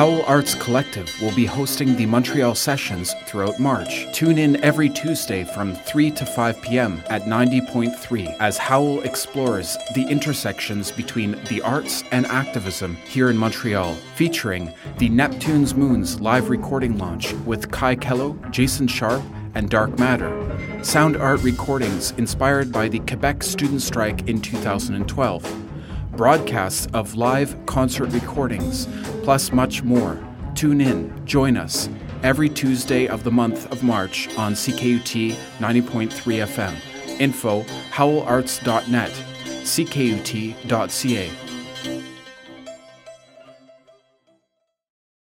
Howl Arts Collective will be hosting the Montreal sessions throughout March. Tune in every Tuesday from 3 to 5 p.m. at 90.3 as Howl explores the intersections between the arts and activism here in Montreal, featuring the Neptune's Moons live recording launch with Kai Kello, Jason Sharp, and Dark Matter. Sound art recordings inspired by the Quebec student strike in 2012 broadcasts of live concert recordings, plus much more. Tune in, join us every Tuesday of the month of March on CKUT 90.3 FM. Info howlarts.net, ckut.ca.